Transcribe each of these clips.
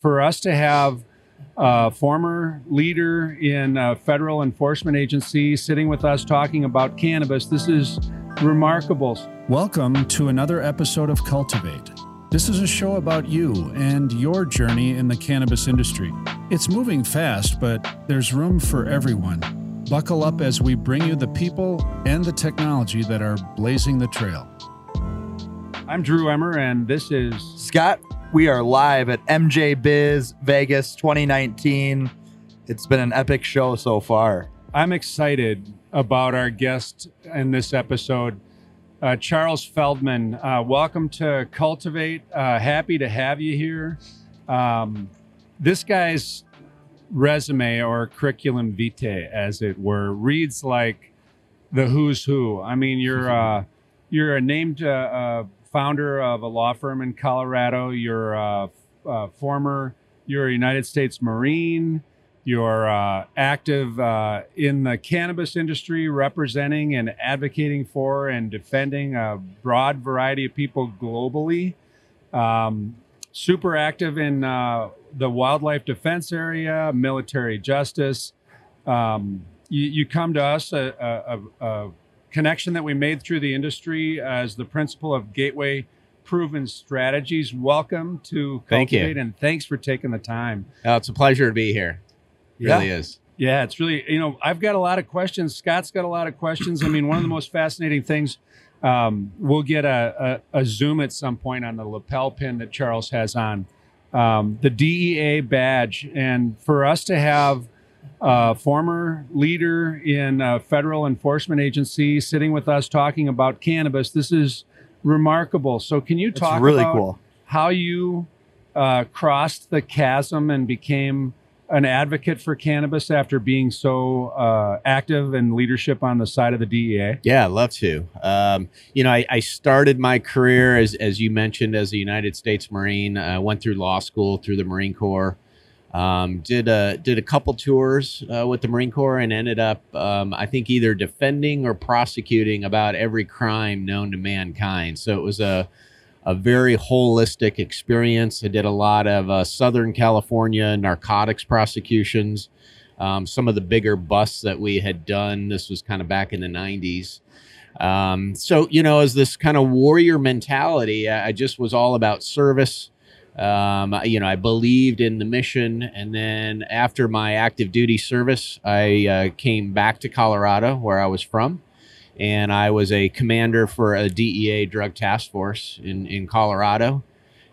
for us to have a former leader in a federal enforcement agency sitting with us talking about cannabis, this is remarkable. Welcome to another episode of Cultivate. This is a show about you and your journey in the cannabis industry. It's moving fast, but there's room for everyone. Buckle up as we bring you the people and the technology that are blazing the trail. I'm Drew Emmer, and this is Scott. We are live at MJ Biz Vegas 2019. It's been an epic show so far. I'm excited about our guest in this episode, uh, Charles Feldman. Uh, welcome to Cultivate. Uh, happy to have you here. Um, this guy's resume or curriculum vitae, as it were, reads like the who's who. I mean, you're uh, you're a named uh, uh, founder of a law firm in Colorado. You're a, a former. You're a United States Marine. You're uh, active uh, in the cannabis industry, representing and advocating for and defending a broad variety of people globally. Um, super active in uh, the wildlife defense area, military justice. Um, you, you, come to us a, a, a, connection that we made through the industry as the principal of Gateway Proven Strategies. Welcome to Cultivate, Thank you. and thanks for taking the time. Oh, it's a pleasure to be here. It Yeah. really is. Yeah, it's really, you know, I've got a lot of questions. Scott's got a lot of questions. I mean, one of the most fascinating things, um, we'll get a, a, a zoom at some point on the lapel pin that Charles has on um, the DEA badge. And for us to have a former leader in a federal enforcement agency sitting with us talking about cannabis, this is remarkable. So, can you It's talk really about cool. how you uh, crossed the chasm and became an advocate for cannabis after being so uh, active in leadership on the side of the DEA? Yeah, I'd love to. Um, you know, I, I started my career as, as you mentioned as a United States Marine. I went through law school through the Marine Corps. Um, did a did a couple tours uh, with the Marine Corps and ended up, um, I think, either defending or prosecuting about every crime known to mankind. So it was a a very holistic experience. I did a lot of uh, Southern California narcotics prosecutions. Um, some of the bigger busts that we had done. This was kind of back in the 90s. Um, so, you know, as this kind of warrior mentality, I I just was all about service. Um, you know, I believed in the mission. And then after my active duty service, I uh, came back to Colorado, where I was from and I was a commander for a DEA drug task force in, in Colorado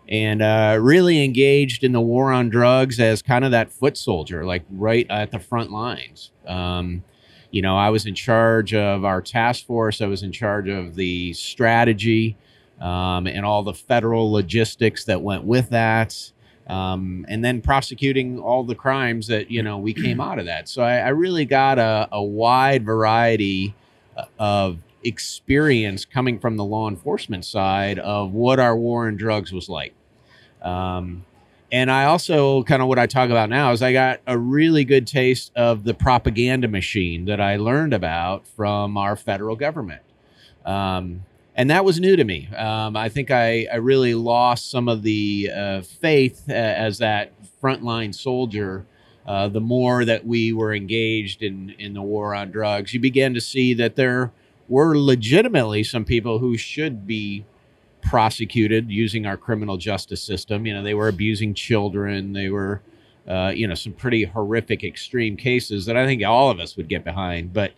and uh, really engaged in the war on drugs as kind of that foot soldier, like right at the front lines. Um, you know, I was in charge of our task force, I was in charge of the strategy um, and all the federal logistics that went with that. Um, and then prosecuting all the crimes that you know we came out of that. So I, I really got a, a wide variety of experience coming from the law enforcement side of what our war on drugs was like. Um, and I also kind of what I talk about now is I got a really good taste of the propaganda machine that I learned about from our federal government. Um, and that was new to me. Um, I think I, I really lost some of the uh, faith uh, as that frontline soldier uh, the more that we were engaged in in the war on drugs, you began to see that there were legitimately some people who should be prosecuted using our criminal justice system. You know, they were abusing children. They were, uh, you know, some pretty horrific, extreme cases that I think all of us would get behind. But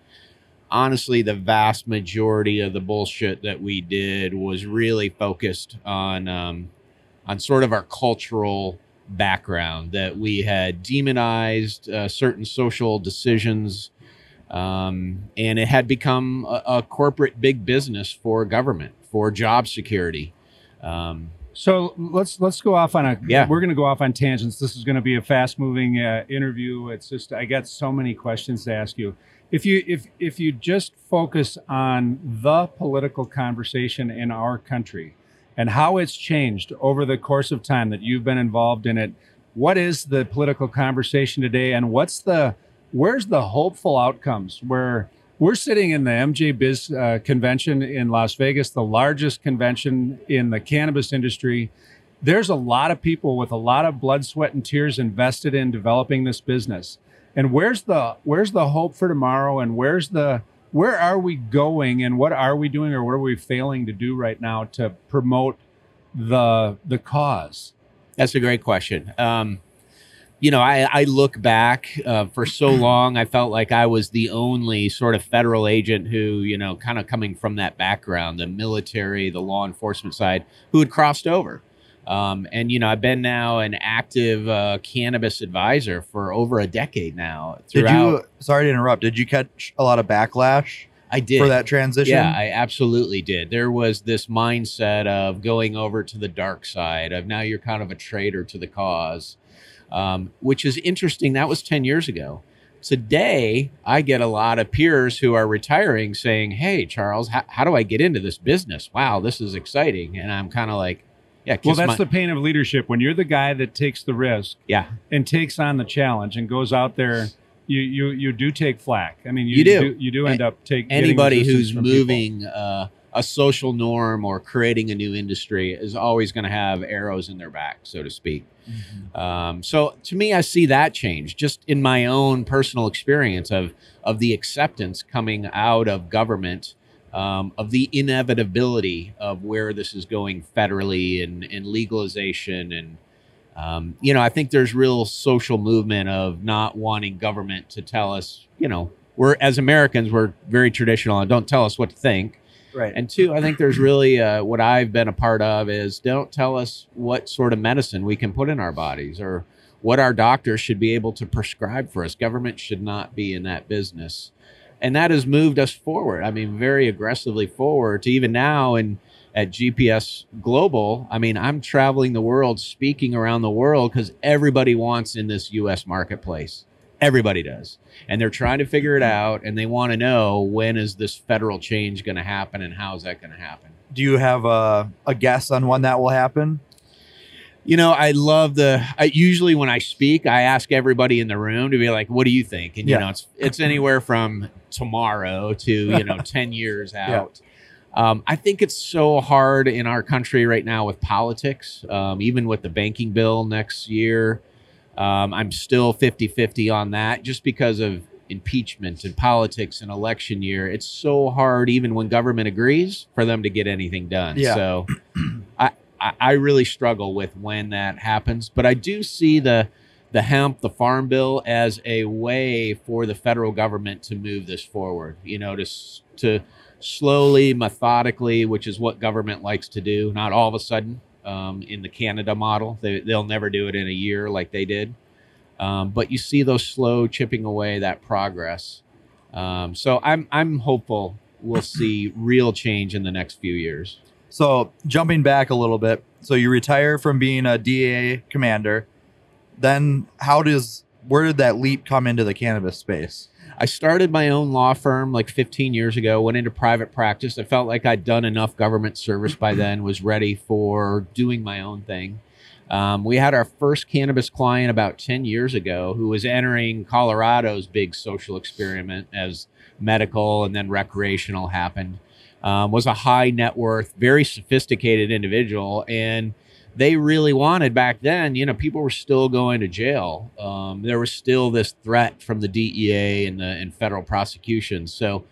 honestly, the vast majority of the bullshit that we did was really focused on um, on sort of our cultural background that we had demonized uh, certain social decisions um, and it had become a, a corporate big business for government for job security um, So let's let's go off on a Yeah. We're going to go off on tangents. This is going to be a fast moving uh, interview. It's just I got so many questions to ask you. If you if if you just focus on the political conversation in our country and how it's changed over the course of time that you've been involved in it, what is the political conversation today, and what's the where's the hopeful outcomes where we're sitting in the MJ Biz uh, convention in Las Vegas, the largest convention in the cannabis industry. there's a lot of people with a lot of blood, sweat, and tears invested in developing this business. And where's the where's the hope for tomorrow? And where's the where are we going? And what are we doing, or what are we failing to do right now to promote the the cause? That's a great question. Um, you know, I, I look back uh, for so long, I felt like I was the only sort of federal agent who, you know, kind of coming from that background, the military, the law enforcement side, who had crossed over. Um, and, you know, I've been now an active uh, cannabis advisor for over a decade now. Did you? Sorry to interrupt. Did you catch a lot of backlash I did. for that transition? Yeah, I absolutely did. There was this mindset of going over to the dark side, of now you're kind of a traitor to the cause, um, which is interesting. That was 10 years ago. Today, I get a lot of peers who are retiring saying, Hey, Charles, how, how do I get into this business? Wow, this is exciting. And I'm kind of like, Yeah, Well, that's my- the pain of leadership. When you're the guy that takes the risk yeah. and takes on the challenge and goes out there, you you you do take flack. I mean, you, You do. you do end up taking anybody who's moving uh, a social norm or creating a new industry is always going to have arrows in their back, so to speak. Um, so to me, I see that change just in my own personal experience of of the acceptance coming out of government. Um, of the inevitability of where this is going federally and, and legalization and um, you know i think there's real social movement of not wanting government to tell us you know we're as americans we're very traditional and don't tell us what to think Right. and two, I think there's really uh, what I've been a part of is don't tell us what sort of medicine we can put in our bodies or what our doctors should be able to prescribe for us. Government should not be in that business. And that has moved us forward. I mean, very aggressively forward to even now and at GPS Global. I mean, I'm traveling the world, speaking around the world because everybody wants in this US marketplace. Everybody does. And they're trying to figure it out and they want to know when is this federal change going to happen and how is that going to happen. Do you have a, a guess on when that will happen? You know, I love the. I, usually, when I speak, I ask everybody in the room to be like, "What do you think?" And you Yeah. know, it's it's anywhere from tomorrow to you know ten years out. Um, I think it's so hard in our country right now with politics, um, even with the banking bill next year. Um, I'm still 50 50 on that just because of impeachment and politics and election year. It's so hard, even when government agrees, for them to get anything done. Yeah. So I, I, I really struggle with when that happens. But I do see the the hemp, the farm bill as a way for the federal government to move this forward. You know, to to slowly, methodically, which is what government likes to do. Not all of a sudden. Um, in the Canada model, they, they'll never do it in a year like they did. Um, but you see those slow chipping away that progress. Um, so I'm I'm hopeful we'll see real change in the next few years. So jumping back a little bit, so you retire from being a DA commander. Then how does where did that leap come into the cannabis space? I started my own law firm like 15 years ago, went into private practice. I felt like I'd done enough government service by then, was ready for doing my own thing. Um, we had our first cannabis client about 10 years ago who was entering Colorado's big social experiment as medical and then recreational happened. Um, was a high net worth, very sophisticated individual. And they really wanted back then, you know, people were still going to jail. Um, there was still this threat from the DEA and the and federal prosecutions. So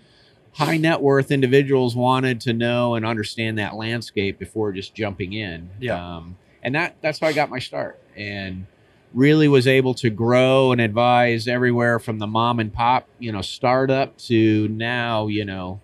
high net worth individuals wanted to know and understand that landscape before just jumping in. Yeah. Um, and that that's how I got my start. And really was able to grow and advise everywhere from the mom and pop, you know, startup to now, you know,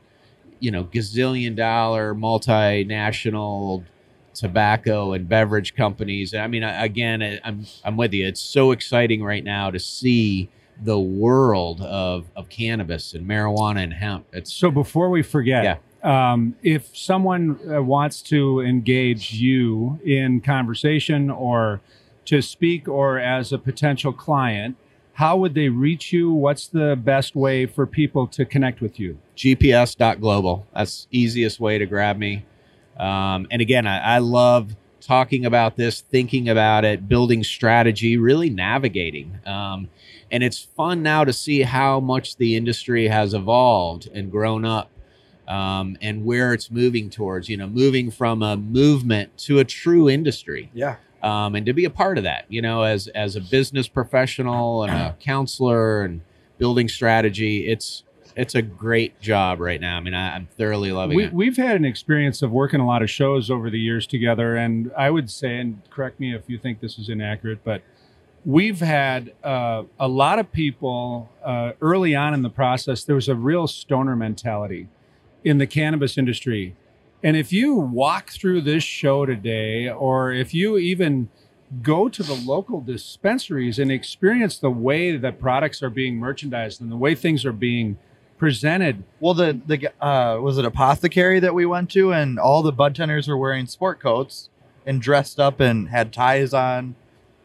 you know, gazillion dollar multinational tobacco and beverage companies. I mean, again, I'm I'm with you. It's so exciting right now to see the world of of cannabis and marijuana and hemp. It's So before we forget, um, if someone uh, wants to engage you in conversation or to speak or as a potential client, how would they reach you? What's the best way for people to connect with you? gps.global. That's easiest way to grab me. Um, and again, I, I love talking about this, thinking about it, building strategy, really navigating. Um, and it's fun now to see how much the industry has evolved and grown up. um, and where it's moving towards. You know, moving from a movement to a true industry Yeah. Um, and to be a part of that, you know, as as a business professional and a counselor and building strategy, it's it's a great job right now. I mean, I, I'm thoroughly loving We, it. we've had an experience of working a lot of shows over the years together, and I would say, and correct me if you think this is inaccurate, but we've had uh, a lot of people uh, early on in the process. There was a real stoner mentality in the cannabis industry, and if you walk through this show today, or if you even go to the local dispensaries and experience the way that products are being merchandised and the way things are being presented Well, the the uh, was it apothecary that we went to, and all the bud tenders were wearing sport coats and dressed up and had ties on.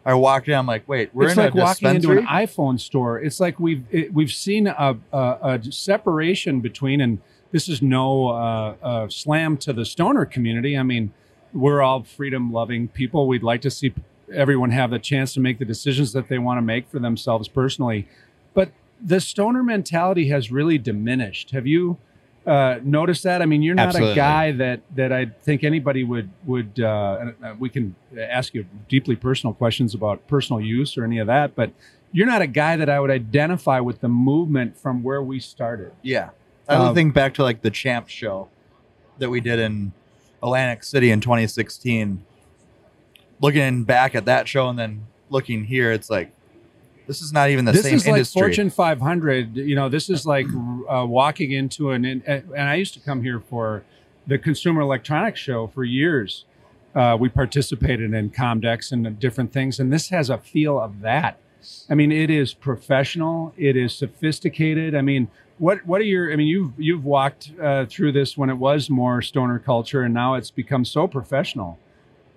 I walked in. I'm like, wait, we're it's in like a walking into an iPhone store. It's like we've it, we've seen a, a, a separation between, and this is no uh, uh, slam to the stoner community. I mean, we're all freedom loving people. We'd like to see everyone have the chance to make the decisions that they want to make for themselves personally, but the stoner mentality has really diminished. Have you? Uh, noticed that? I mean, you're not Absolutely. a guy that that I think anybody would would. Uh, uh, we can ask you deeply personal questions about personal use or any of that, but you're not a guy that I would identify with the movement from where we started. yeah, I would Um, think back to like the Champ show that we did in Atlantic City in 2016. Looking back at that show and then looking here, it's like this is not even the this same is like industry. Fortune 500. You know, this is like uh, walking into an. And I used to come here for the Consumer Electronics Show for years. Uh, we participated in Comdex and different things, and this has a feel of that. I mean, it is professional. It is sophisticated. I mean, what what are your? I mean, you've you've walked uh, through this when it was more stoner culture, and now it's become so professional.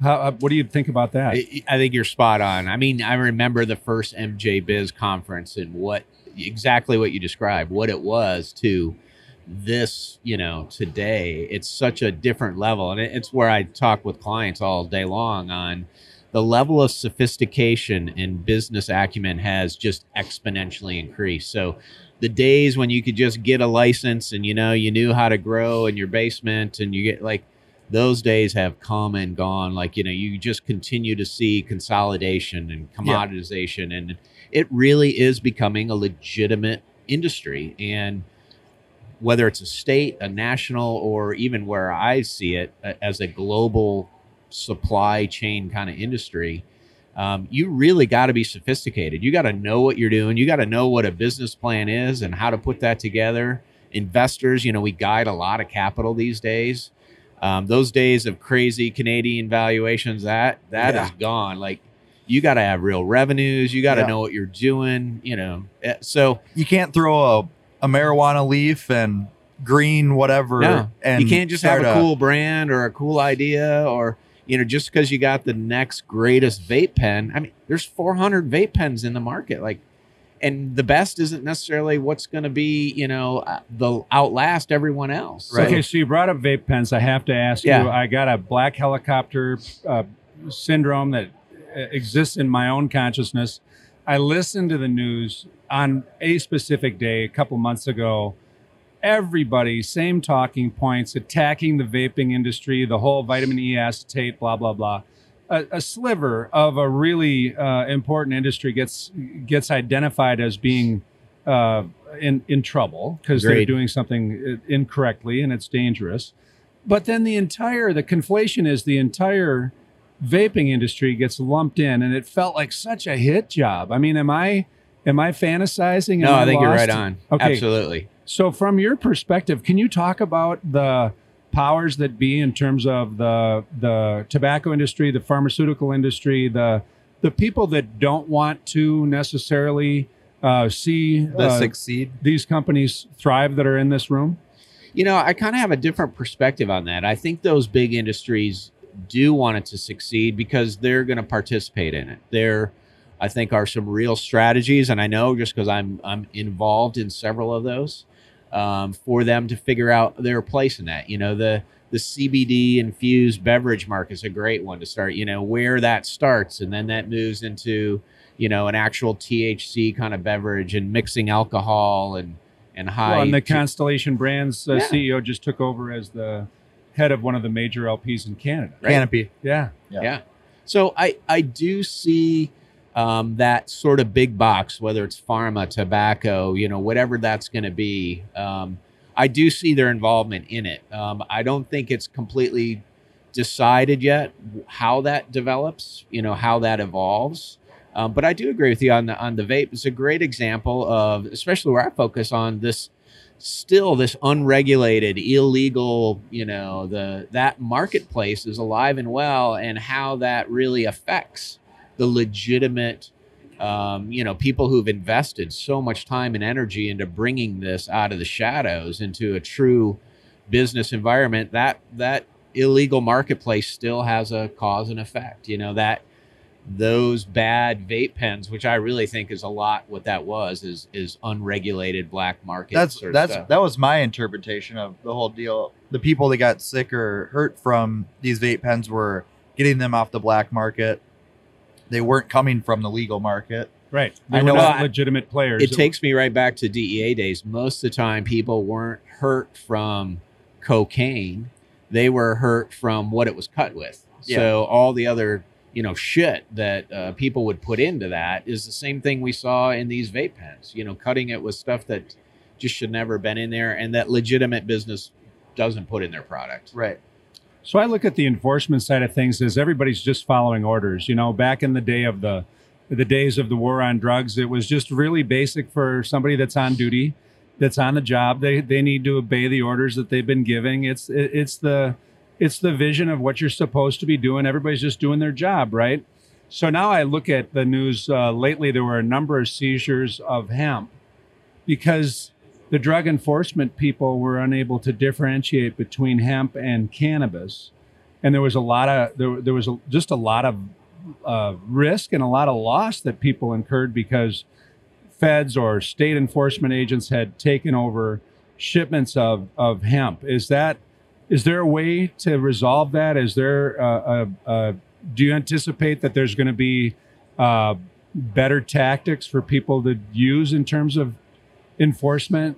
How, uh, what do you think about that? I, I think you're spot on. I mean, I remember the first MJ Biz conference and what exactly what you described, what it was to this, you know, today. It's such a different level. And it, it's where I talk with clients all day long on the level of sophistication and business acumen has just exponentially increased. So the days when you could just get a license and you know you knew how to grow in your basement and you get like those days have come and gone. Like, you know, you just continue to see consolidation and commoditization, and it really is becoming a legitimate industry. And whether it's a state, a national, or even where I see it as a global supply chain kind of industry, um, you really got to be sophisticated. You got to know what you're doing. You got to know what a business plan is and how to put that together. Investors, you know, we guide a lot of capital these days. Um, those days of crazy Canadian valuations, that that is Yeah. gone. Like you got to have real revenues. You got to Yeah. know what you're doing. You know, Eh, so you can't throw a, a marijuana leaf and green whatever No, and you can't just have start a cool brand or a cool idea or you know just because you got the next greatest vape pen i mean there's 400 vape pens in the market like and the best isn't necessarily what's going to be you know uh, the outlast everyone else Right. Okay, so you brought up vape pens. I have to ask Yeah. you. I got a black helicopter uh, syndrome that uh, exists in my own consciousness. I listened to the news on a specific day a couple months ago. Everybody, same talking points, attacking the vaping industry, the whole vitamin E acetate, blah blah blah. A, a sliver of a really uh, important industry gets gets identified as being uh, in in trouble because they're doing something uh, incorrectly and it's dangerous. But then the entire the conflation is the entire vaping industry gets lumped in, and it felt like such a hit job. I mean, am I am I fantasizing? no Am i think you're right on Okay. absolutely So, from your perspective, can you talk about the powers that be in terms of the the tobacco industry, the pharmaceutical industry, the the people that don't want to necessarily uh, see the uh, succeed these companies thrive that are in this room? You know, I kind of have a different perspective on that. I think those big industries do want it to succeed because they're going to participate in it. There, I think, are some real strategies, and I know just because I'm I'm involved in several of those, um, for them to figure out their place in that. You know, the the CBD infused beverage market is a great one to start. You know, where that starts, and then that moves into you know an actual THC kind of beverage and mixing alcohol and and high. Well, and the Constellation Brands uh, Yeah. CEO just took over as the head of one of the major LPs in Canada. Right. Canopy. Yeah. Yeah. Yeah. So I I do see um, that sort of big box, whether it's pharma, tobacco, you know, whatever that's going to be. Um, I do see their involvement in it. Um, I don't think it's completely decided yet how that develops. You know, how that evolves. Um, but I do agree with you on the on the vape. It's a great example of, especially where I focus on this still this unregulated illegal you know the that marketplace is alive and well and how that really affects the legitimate um, you know people who've invested so much time and energy into bringing this out of the shadows into a true business environment that that illegal marketplace still has a cause and effect you know that those bad vape pens, which I really think is a lot what that was, is is unregulated black market. That's that's stuff. that was my interpretation of the whole deal. The people that got sick or hurt from these vape pens were getting them off the black market. They weren't coming from the legal market. Right. They I were know not I- legitimate players. it takes me right back to DEA days. Most of the time, people weren't hurt from cocaine; they were hurt from what it was cut with. So all the other you know shit that uh, people would put into that is the same thing we saw in these vape pens. You know, cutting it with stuff that just should never have been in there, and that legitimate business doesn't put in their product. Right. So I look at the enforcement side of things as everybody's just following orders. You know, back in the day of the the days of the war on drugs, it was just really basic for somebody that's on duty, that's on the job. They they need to obey the orders that they've been giving. It's it, it's the it's the vision of what you're supposed to be doing. Everybody's just doing their job, right? So now I look at the news uh, lately. There were a number of seizures of hemp because the drug enforcement people were unable to differentiate between hemp and cannabis, and there was a lot of there, there was a, just a lot of uh, risk and a lot of loss that people incurred because feds or state enforcement agents had taken over shipments of of hemp. Is that is there a way to resolve that? Is there a, a, a do you anticipate that there's going to be uh, better tactics for people to use in terms of enforcement?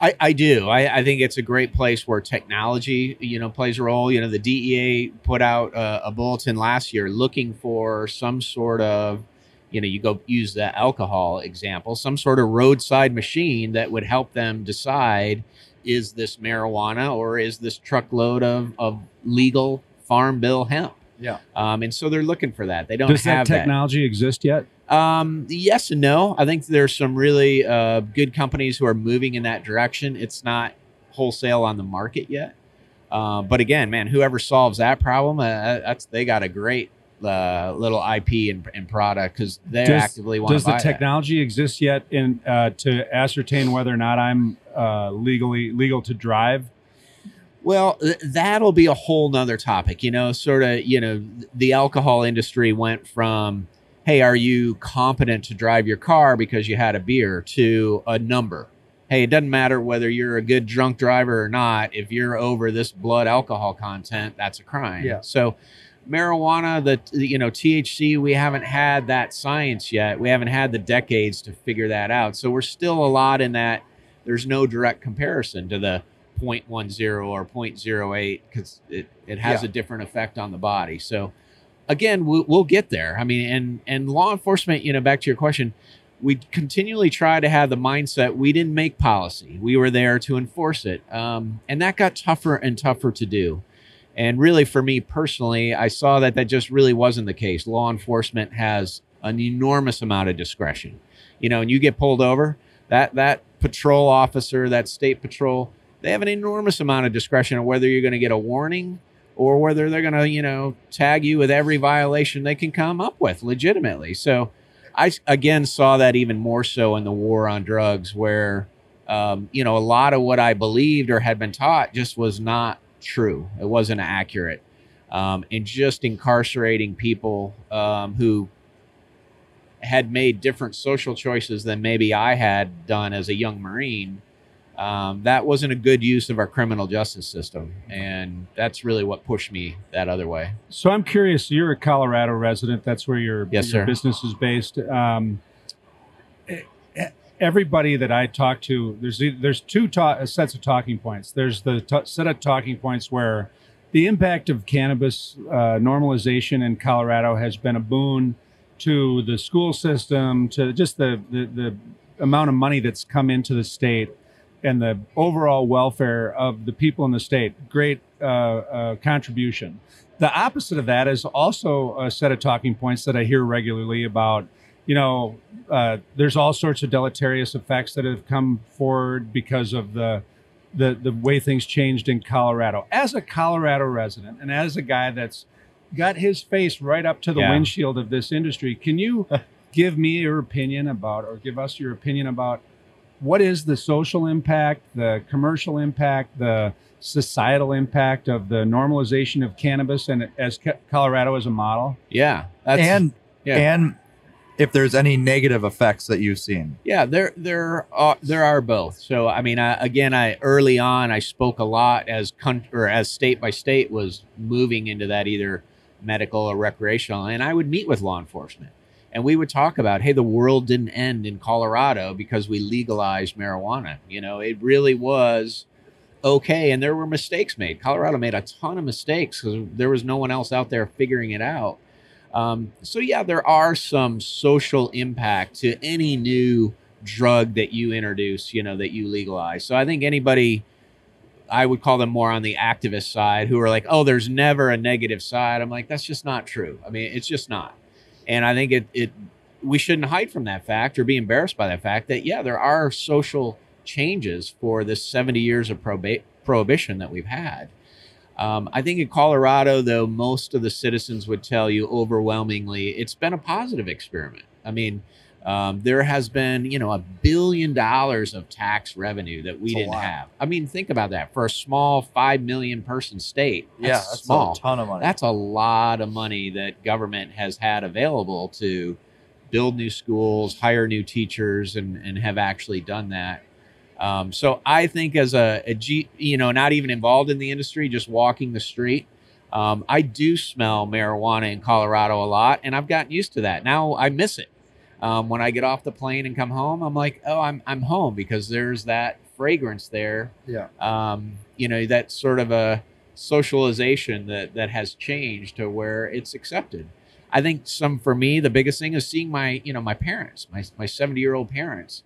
I, I do. I, I think it's a great place where technology, you know, plays a role. You know, the DEA put out a, a bulletin last year looking for some sort of, you know, you go use the alcohol example, some sort of roadside machine that would help them decide is this marijuana or is this truckload of, of legal farm bill hemp? Yeah. Um, and so they're looking for that. They don't Does have that. technology exist yet? Um, yes and no. I think there's some really uh, good companies who are moving in that direction. It's not wholesale on the market yet. Uh, but again, man, whoever solves that problem, uh, that's they got a great uh, little IP and, and product because they Does- actively want Does the buy that. technology exist yet in uh, to ascertain whether or not I'm uh, legally legal to drive? Well, th- that'll be a whole nother topic. You know, sort of, you know, the alcohol industry went from, hey, are you competent to drive your car because you had a beer to a number. Hey, it doesn't matter whether you're a good drunk driver or not. If you're over this blood alcohol content, that's a crime. Yeah. So, marijuana, the you know THC, we haven't had that science yet. We haven't had the decades to figure that out. So we're still a lot in that. There's no direct comparison to the 0.10 or 0.08 because it, it has Yeah. a different effect on the body. So again, we'll, we'll get there. I mean, and and law enforcement, you know, back to your question, we continually try to have the mindset we didn't make policy. We were there to enforce it, um, and that got tougher and tougher to do. And really, for me personally, I saw that that just really wasn't the case. Law enforcement has an enormous amount of discretion. You know, and you get pulled over, that that patrol officer, that state patrol, they have an enormous amount of discretion on whether you're going to get a warning or whether they're going to, you know, tag you with every violation they can come up with legitimately. So I again saw that even more so in the war on drugs, where um, you know a lot of what I believed or had been taught just was not true. It wasn't accurate, um, and just incarcerating people um, who had made different social choices than maybe I had done as a young Marine. Um, that wasn't a good use of our criminal justice system, and that's really what pushed me that other way. So I'm curious. You're a Colorado resident. That's where your, Yes, your business is based. Um, everybody that I talk to, there's there's two ta- sets of talking points. There's the t- set of talking points where the impact of cannabis uh, normalization in Colorado has been a boon to the school system, to just the, the the amount of money that's come into the state and the overall welfare of the people in the state. Great uh, uh, contribution. The opposite of that is also a set of talking points that I hear regularly about. You know, uh, there's all sorts of deleterious effects that have come forward because of the the the way things changed in Colorado. As a Colorado resident and as a guy that's got his face right up to the Yeah. windshield of this industry, can you give me your opinion about, or give us your opinion about what is the social impact, the commercial impact, the societal impact of the normalization of cannabis and as Colorado as a model? Yeah, that's, and yeah. and if there's any negative effects that you've seen. Yeah, there there are there are both. So I mean, I, again, I early on I spoke a lot as country or as state by state was moving into that either medical or recreational, and I would meet with law enforcement, and we would talk about, hey, the world didn't end in Colorado because we legalized marijuana. You know, it really was okay, and there were mistakes made. Colorado made a ton of mistakes because there was no one else out there figuring it out. Um, so yeah, there are some social impact to any new drug that you introduce, you know, that you legalize. So I think anybody, I would call them more on the activist side, who are like, oh, there's never a negative side. I'm like, that's just not true. I mean, it's just not. And I think it it we shouldn't hide from that fact or be embarrassed by that fact that yeah, there are social changes for this 70 years of proba- prohibition that we've had. Um, I think in Colorado, though, most of the citizens would tell you overwhelmingly it's been a positive experiment. I mean, um, there has been, you know, a billion dollars of tax revenue that we That's didn't have. I mean, think about that for a small five million person state. yeah, that's that's small. a ton of money. That's a lot of money that government has had available to build new schools, hire new teachers, and and have actually done that. Um, so I think as a, a G, you know, not even involved in the industry, just walking the street, um, I do smell marijuana in Colorado a lot, and I've gotten used to that. Now I miss it. Um, when I get off the plane and come home, I'm like, oh, I'm I'm home because there's that fragrance there yeah. um, you know, that sort of a socialization that that has changed to where it's accepted. I think some for me, the biggest thing is seeing my, you know, my parents, my my 70 year old parents,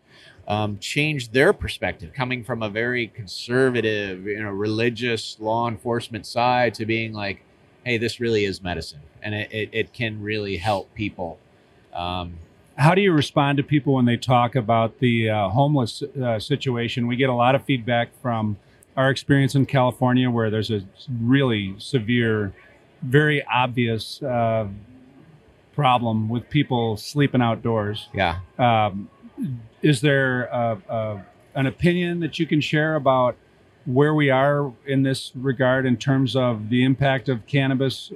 um, change their perspective, coming from a very conservative, you know, religious law enforcement side to being like, hey, this really is medicine, and it it, it can really help people. Um, How do you respond to people when they talk about the uh, homeless uh, situation? We get a lot of feedback from our experience in California, where there's a really severe, very obvious uh, problem with people sleeping outdoors. yeah. Um, is there uh, uh, an opinion that you can share about where we are in this regard in terms of the impact of cannabis?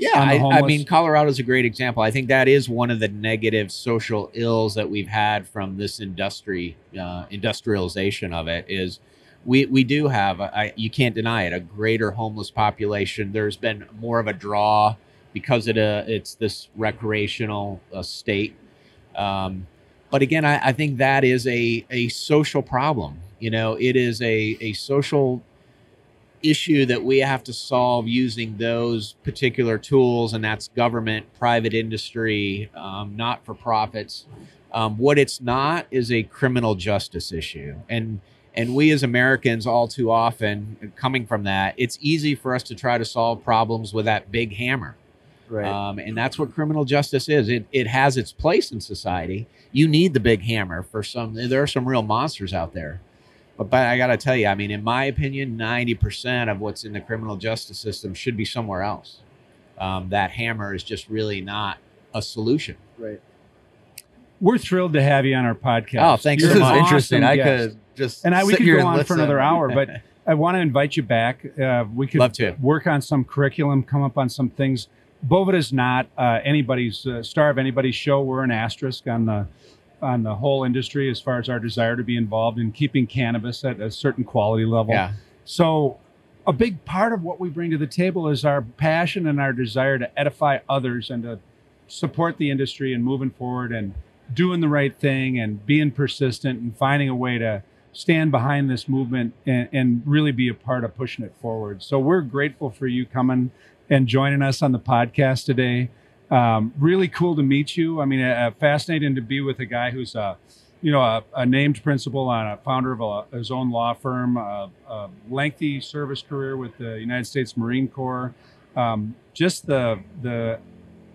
Yeah, I, I mean, Colorado's a great example. I think that is one of the negative social ills that we've had from this industry, uh, industrialization of it. Is we we do have, I, you can't deny it, a greater homeless population. There's been more of a draw because it uh, it's this recreational uh, state. Um, but again, I, I think that is a a social problem. You know, it is a a social issue that we have to solve using those particular tools, and that's government, private industry, um, not for profits. Um, what it's not is a criminal justice issue, and and we as Americans, all too often, coming from that, it's easy for us to try to solve problems with that big hammer. Right. Um, and that's what criminal justice is. It, it has its place in society. You need the big hammer for some. There are some real monsters out there. But, but I got to tell you, I mean, in my opinion, 90% of what's in the criminal justice system should be somewhere else. Um, that hammer is just really not a solution. right. We're thrilled to have you on our podcast. Oh, thanks This so is much. interesting. awesome I could just and I we sit could here go and on for another hour, but I want to invite you back. Uh, we could Love to. work on some curriculum, come up on some things. Boveda is not uh, anybody's uh, star of anybody's show. We're an asterisk on the on the whole industry as far as our desire to be involved in keeping cannabis at a certain quality level. Yeah. So, a big part of what we bring to the table is our passion and our desire to edify others and to support the industry and moving forward and doing the right thing and being persistent and finding a way to stand behind this movement and, and really be a part of pushing it forward. So we're grateful for you coming and joining us on the podcast today. Um, really cool to meet you. I mean, uh, fascinating to be with a guy who's a, you know, a, a named principal and a founder of a, his own law firm, a, a, lengthy service career with the United States Marine Corps. Um, just the the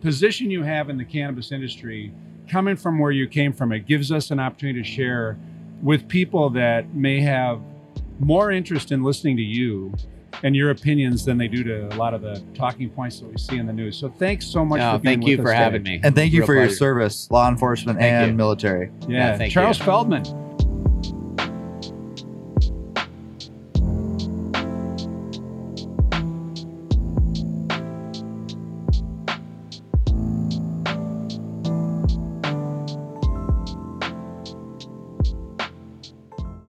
position you have in the cannabis industry, coming from where you came from, it gives us an opportunity to share with people that may have more interest in listening to you and your opinions than they do to a lot of the talking points that we see in the news. So thanks so much. No, for being thank you with for us having today. me. And thank you Real for your service, law enforcement Thank and you. military. Yeah, Yeah, thank Charles you. Feldman.